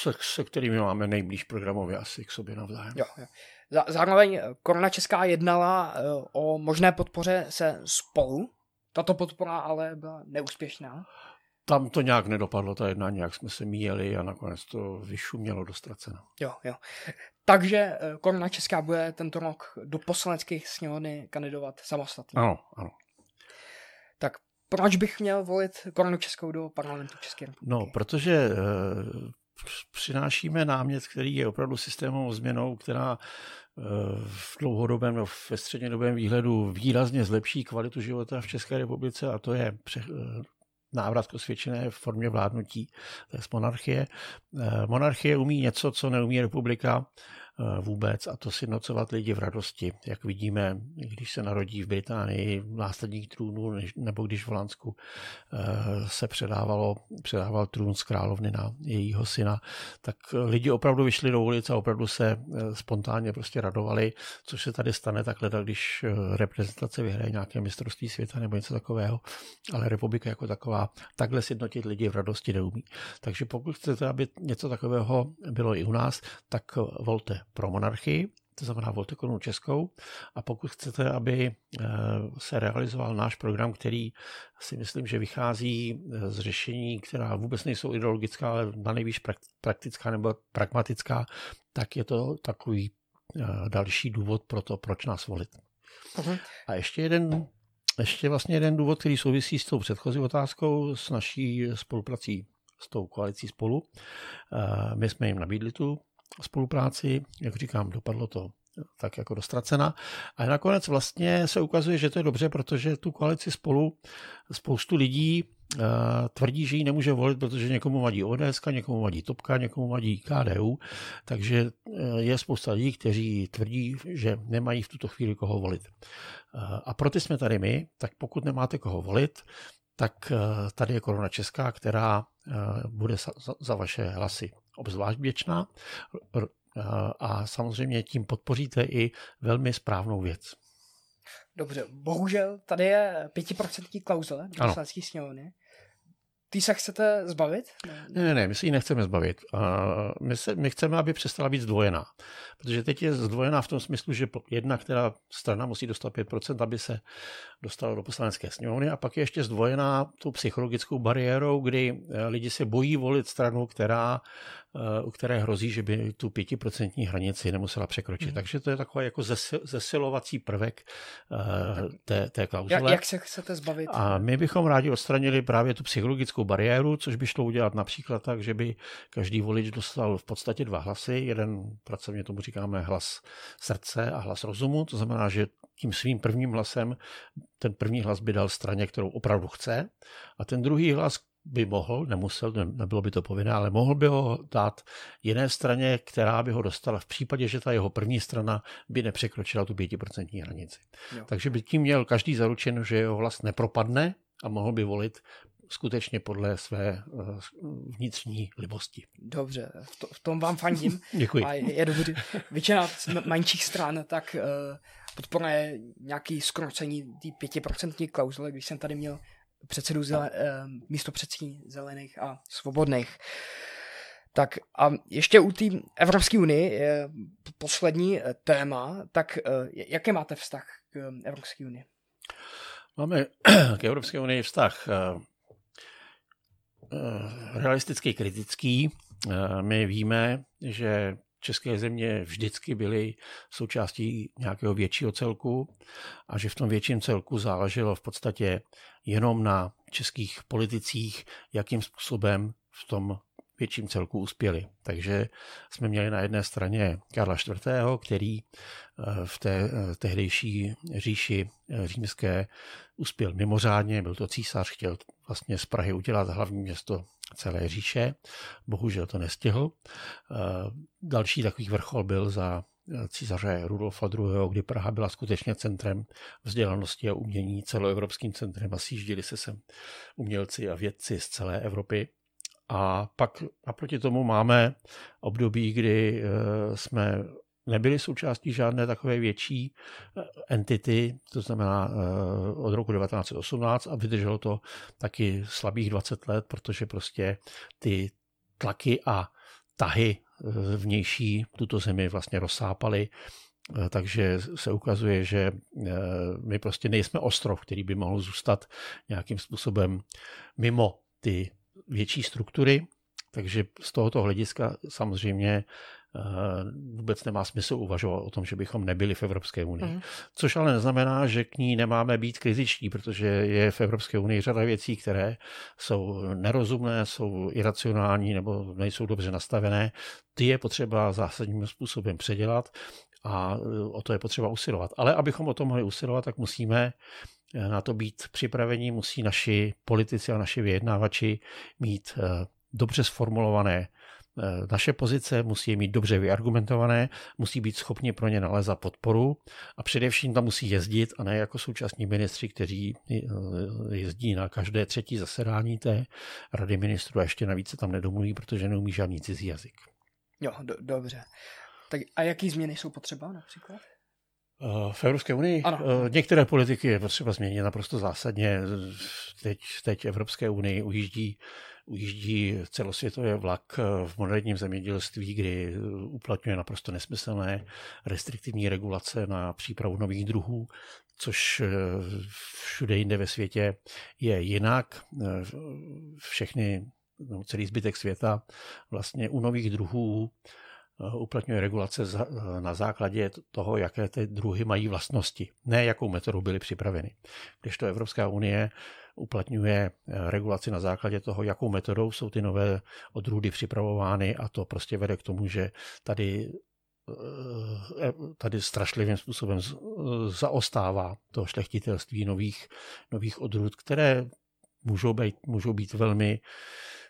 se, se kterými máme nejblíž programově asi k sobě navzájem. Jo, jo. Zároveň Korona Česká jednala uh, o možné podpoře se spolu tato podpora ale byla neúspěšná. Tam to nějak nedopadlo, ta jednání, jak jsme se míjeli a nakonec to vyšumělo do ztracena. Jo, jo. Takže eh, Koruna Česká bude tento rok do poslaneckých sněmovny kandidovat samostatně. Ano, ano. Tak proč bych měl volit Korunu Českou do parlamentu České republiky? No, protože e, přinášíme námět, který je opravdu systémovou změnou, která v dlouhodobém nebo ve střednědobém výhledu výrazně zlepší kvalitu života v České republice a to je návrat k osvědčené formě vládnutí, to je z monarchie. Eh, monarchie umí něco, co neumí republika, vůbec a to si nocovat lidi v radosti, jak vidíme, když se narodí v Británii následník trůnu, nebo když v Holandsku eh, se předávalo, předával trůn z královny na jejího syna, tak lidi opravdu vyšli do ulice a opravdu se eh, spontánně prostě radovali, což se tady stane takhle, když reprezentace vyhraje nějaké mistrovství světa nebo něco takového, ale republika jako taková takhle sjednotit lidi v radosti neumí. Takže pokud chcete, aby něco takového bylo i u nás, tak volte pro monarchii, to znamená volte korunu českou. A pokud chcete, aby eh, se realizoval náš program, který si myslím, že vychází eh, z řešení, která vůbec nejsou ideologická, ale na nejvíc praktická nebo pragmatická, tak je to takový eh, další důvod pro to, proč nás volit. Uh-huh. A ještě jeden, ještě vlastně jeden důvod, který souvisí s tou předchozí otázkou, s naší spoluprací s tou koalicí spolu. My jsme jim nabídli tu spolupráci. Jak říkám, dopadlo to tak jako dostracena. A nakonec vlastně se ukazuje, že to je dobře, protože tu koalici spolu spoustu lidí uh, tvrdí, že ji nemůže volit, protože někomu vadí ODS, někomu vadí Topka, někomu vadí KDU, takže uh, je spousta lidí, kteří tvrdí, že nemají v tuto chvíli koho volit. Uh, a pro ty jsme tady my, tak pokud nemáte koho volit, tak tady je Korona Česká, která bude za vaše hlasy obzvlášť věčná a samozřejmě tím podpoříte i velmi správnou věc. Dobře, bohužel tady je pětiprocentní klauzule do poslanecké sněmovny. Ty se chcete zbavit? Ne, ne, ne, my si ji nechceme zbavit. My, se, my chceme, aby přestala být zdvojená. Protože teď je zdvojená v tom smyslu, že jedna, která strana musí dostat 5%, aby se dostala do poslanecké sněmovny, a pak je ještě zdvojená tou psychologickou bariérou, kdy eh, lidi se bojí volit stranu, která u které hrozí, že by tu pětiprocentní hranici nemusela překročit. Mm. Takže to je takový jako zesilovací prvek uh, té, té klauzule. Jak, jak se chcete zbavit? A my bychom rádi odstranili právě tu psychologickou bariéru, což by šlo udělat například tak, že by každý volič dostal v podstatě dva hlasy. Jeden, pracovně tomu říkáme hlas srdce a hlas rozumu, to znamená, že tím svým prvním hlasem ten první hlas by dal straně, kterou opravdu chce, a ten druhý hlas, by mohl, nemusel, ne, nebylo by to povinné, ale mohl by ho dát jiné straně, která by ho dostala v případě, že ta jeho první strana by nepřekročila tu pětiprocentní hranici. Jo. Takže by tím měl každý zaručen, že jeho hlas nepropadne a mohl by volit skutečně podle své eh, vnitřní libosti. Dobře, v, to, v tom vám fandím. Děkuji. A je dobrý. Většina menších stran tak uh, podporuje nějaký skrocení té pětiprocentní klauzule, když jsem tady měl předsedu zele, uh, místo předsední zelených a svobodných. Tak a ještě u té Evropské unie je poslední eh, téma, tak eh, jaký máte vztah k eh, Evropské unii? Máme k Evropské unii vztah realisticky kritický. My víme, že české země vždycky byly součástí nějakého většího celku a že v tom větším celku záleželo v podstatě jenom na českých politicích, jakým způsobem v tom větším celku uspěli. Takže jsme měli na jedné straně Karla IV., který eh, v té eh, tehdejší říši eh, římské uspěl mimořádně, byl to císař, chtěl vlastně z Prahy udělat hlavní město celé říše, bohužel to nestihl. Další takový vrchol byl za císaře Rudolfa II., kdy Praha byla skutečně centrem vzdělanosti a umění, celoevropským centrem a sjíždili se sem umělci a vědci z celé Evropy. A pak naproti tomu máme období, kdy eh, jsme nebyli součástí žádné takové větší eh, entity, to znamená eh, od roku 1918 a vydrželo to taky slabých 20 let, protože prostě ty tlaky a tahy vnější tuto zemi vlastně rozsápaly, takže se ukazuje, že my prostě nejsme ostrov, který by mohl zůstat nějakým způsobem mimo ty větší struktury, takže z tohoto hlediska samozřejmě eh, vůbec nemá smysl uvažovat o tom, že bychom nebyli v Evropské unii. Mm. Což ale neznamená, že k ní nemáme být kritičtí, protože je v Evropské unii řada věcí, které jsou nerozumné, jsou iracionální nebo nejsou dobře nastavené. Ty je potřeba zásadním způsobem předělat a eh, o to je potřeba usilovat. Ale abychom o tom mohli usilovat, tak musíme Eh, na to být připravení, musí naši politici a naši vyjednávači mít eh, dobře sformulované eh, naše pozice, musí je mít dobře vyargumentované, musí být schopni pro ně nalézat podporu a především tam musí jezdit a ne jako současní ministři, kteří jezdí na každé třetí zasedání té rady ministrů a ještě navíc se tam nedomluví, protože neumí žádný cizí jazyk. Jo, do, dobře. Tak a jaký změny jsou potřeba například? Eh, v Evropské unii ano. Eh, některé politiky je potřeba změnit naprosto zásadně. Teď, teď Evropské unii ujíždí, ujíždí celosvětově vlak eh, v moderním zemědělství, kdy uplatňuje naprosto nesmyslné restriktivní regulace na přípravu nových druhů, což všude jinde ve světě je jinak. Všechny, no, celý zbytek světa vlastně u nových druhů Eh, uplatňuje regulace eh, na základě toho, jaké ty druhy mají vlastnosti, ne jakou metodou byly připraveny. Když to Evropská unie uplatňuje eh, regulaci na základě toho, jakou metodou jsou ty nové odrůdy připravovány a to prostě vede k tomu, že tady tady strašlivým způsobem zaostává to šlechtitelství nových, nových odrůd, které můžou být, můžou být velmi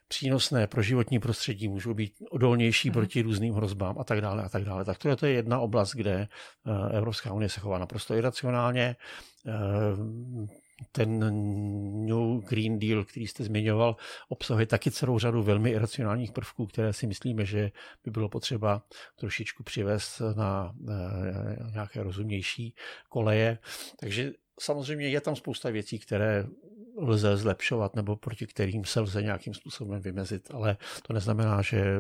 přínosné pro životní prostředí, můžou být odolnější mm. proti různým hrozbám a tak dále a tak dále. Tak to je, to je jedna oblast, kde eh, Evropská unie se chová naprosto iracionálně. Eh, ten New Green Deal, který jste zmiňoval, obsahuje taky celou řadu velmi iracionálních prvků, které si myslíme, že by bylo potřeba trošičku přivést na eh, nějaké rozumnější koleje. Takže samozřejmě je tam spousta věcí, které lze zlepšovat nebo proti kterým se lze nějakým způsobem vymezit, ale to neznamená, že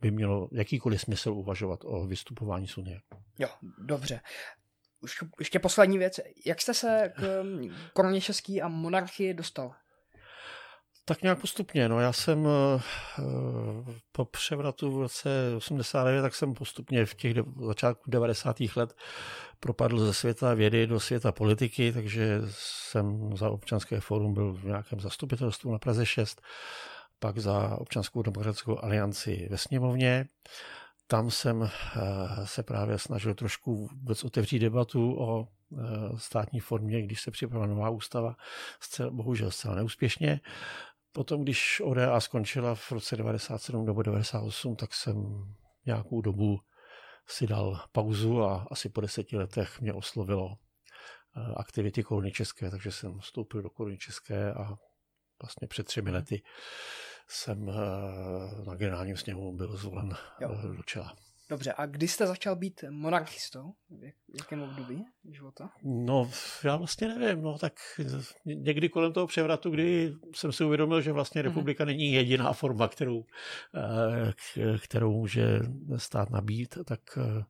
by mělo jakýkoliv smysl uvažovat o vystupování z Unie. Jo, dobře. Už ještě poslední věc. Jak jste se k um, koroně český a monarchii dostal? Tak nějak postupně. No já jsem eh, po převratu v roce 89, tak jsem postupně v těch začátku 90. let propadl ze světa vědy do světa politiky, takže jsem za občanské fórum byl v nějakém zastupitelstvu na Praze 6, pak za občanskou demokratickou alianci ve sněmovně. Tam jsem eh, se právě snažil trošku vůbec otevřít debatu o eh, státní formě, když se připravila nová ústava, bohužel zcela neúspěšně. Potom, když ODA skončila v roce 97 nebo 98, tak jsem nějakou dobu si dal pauzu a asi po deseti letech mě oslovilo eh, aktivity Koruny České, takže jsem vstoupil do Koruny České a vlastně před třemi lety jsem eh, na generálním sněmu byl zvolen jo. Eh, do čela. Dobře, a kdy jste začal být monarchistou? V jakém období života? No, já vlastně nevím, no tak někdy kolem toho převratu, kdy jsem si uvědomil, že vlastně mhm. republika mm-hmm. není jediná forma, kterou, eh, kterou může stát nabít, tak eh,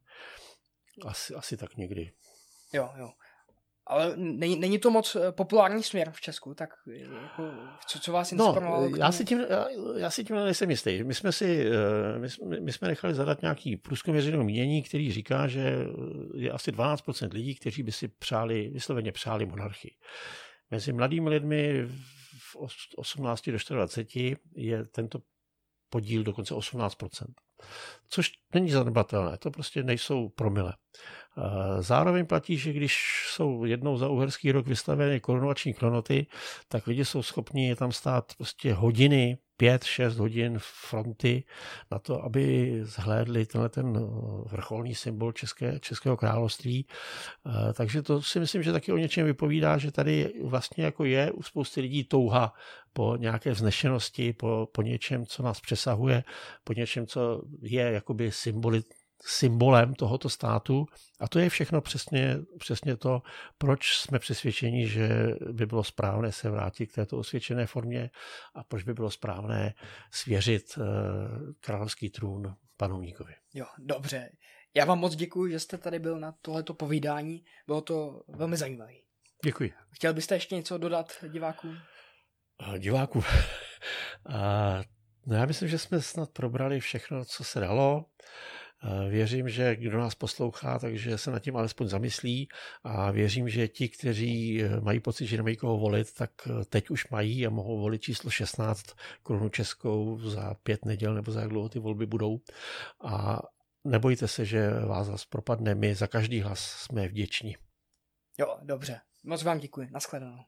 asi, asi tak někdy. Jo, jo. Ale není, není to moc eh, populární směr v Česku, tak jako, co, co vás no, inspirovalo? No, já si, tím, já, já si tím nejsem jistý. My jsme si, eh, my, jsme, my jsme nechali zadat nějaký průzkum veřejného mínění, který říká, že je asi 12% lidí, kteří by si přáli, vysloveně přáli monarchii. Mezi mladými lidmi v 18 do 24 je tento podíl dokonce 18%. Což není zanedbatelné, to prostě nejsou promile. Zároveň platí, že když jsou jednou za uherský rok vystavené korunovační klonoty, tak lidi jsou schopni je tam stát prostě hodiny, pět, šest hodin fronty na to, aby zhlédli tenhle ten eh, vrcholný symbol České, Českého království. Eh, takže to si myslím, že taky o něčem vypovídá, že tady vlastně jako je u spousty lidí touha po nějaké vznešenosti, po, po něčem, co nás přesahuje, po něčem, co je jakoby symboli, symbolem tohoto státu. A to je všechno přesně, přesně to, proč jsme přesvědčeni, že by bylo správné se vrátit k této osvědčené formě a proč by bylo správné svěřit uh, královský trůn panovníkovi. Jo, dobře. Já vám moc děkuji, že jste tady byl na tohleto povídání. Bylo to velmi zajímavé. Děkuji. Chtěl byste ještě něco dodat divákům? Uh, divákům. uh, no já myslím, že jsme snad probrali všechno, co se dalo. Věřím, že kdo nás poslouchá, takže se nad tím alespoň zamyslí a věřím, že ti, kteří eh, mají pocit, že nemají koho volit, tak eh, teď už mají a mohou volit číslo 16 korunu českou za pět neděl nebo za jak dlouho ty volby budou. A nebojte se, že vás zase propadne. My za každý hlas jsme vděční. Jo, dobře. Moc vám děkuji. Naschledanou.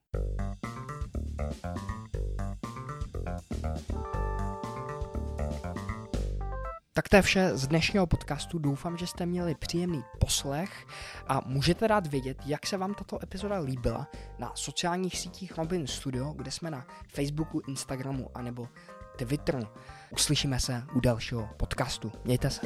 Tak to je vše z dnešního podcastu. Doufám, že jste měli příjemný poslech a můžete dát vědět, jak se vám tato epizoda líbila na sociálních sítích Robin Studio, kde jsme na Facebooku, Instagramu anebo Twitteru. Uslyšíme se u dalšího podcastu. Mějte se.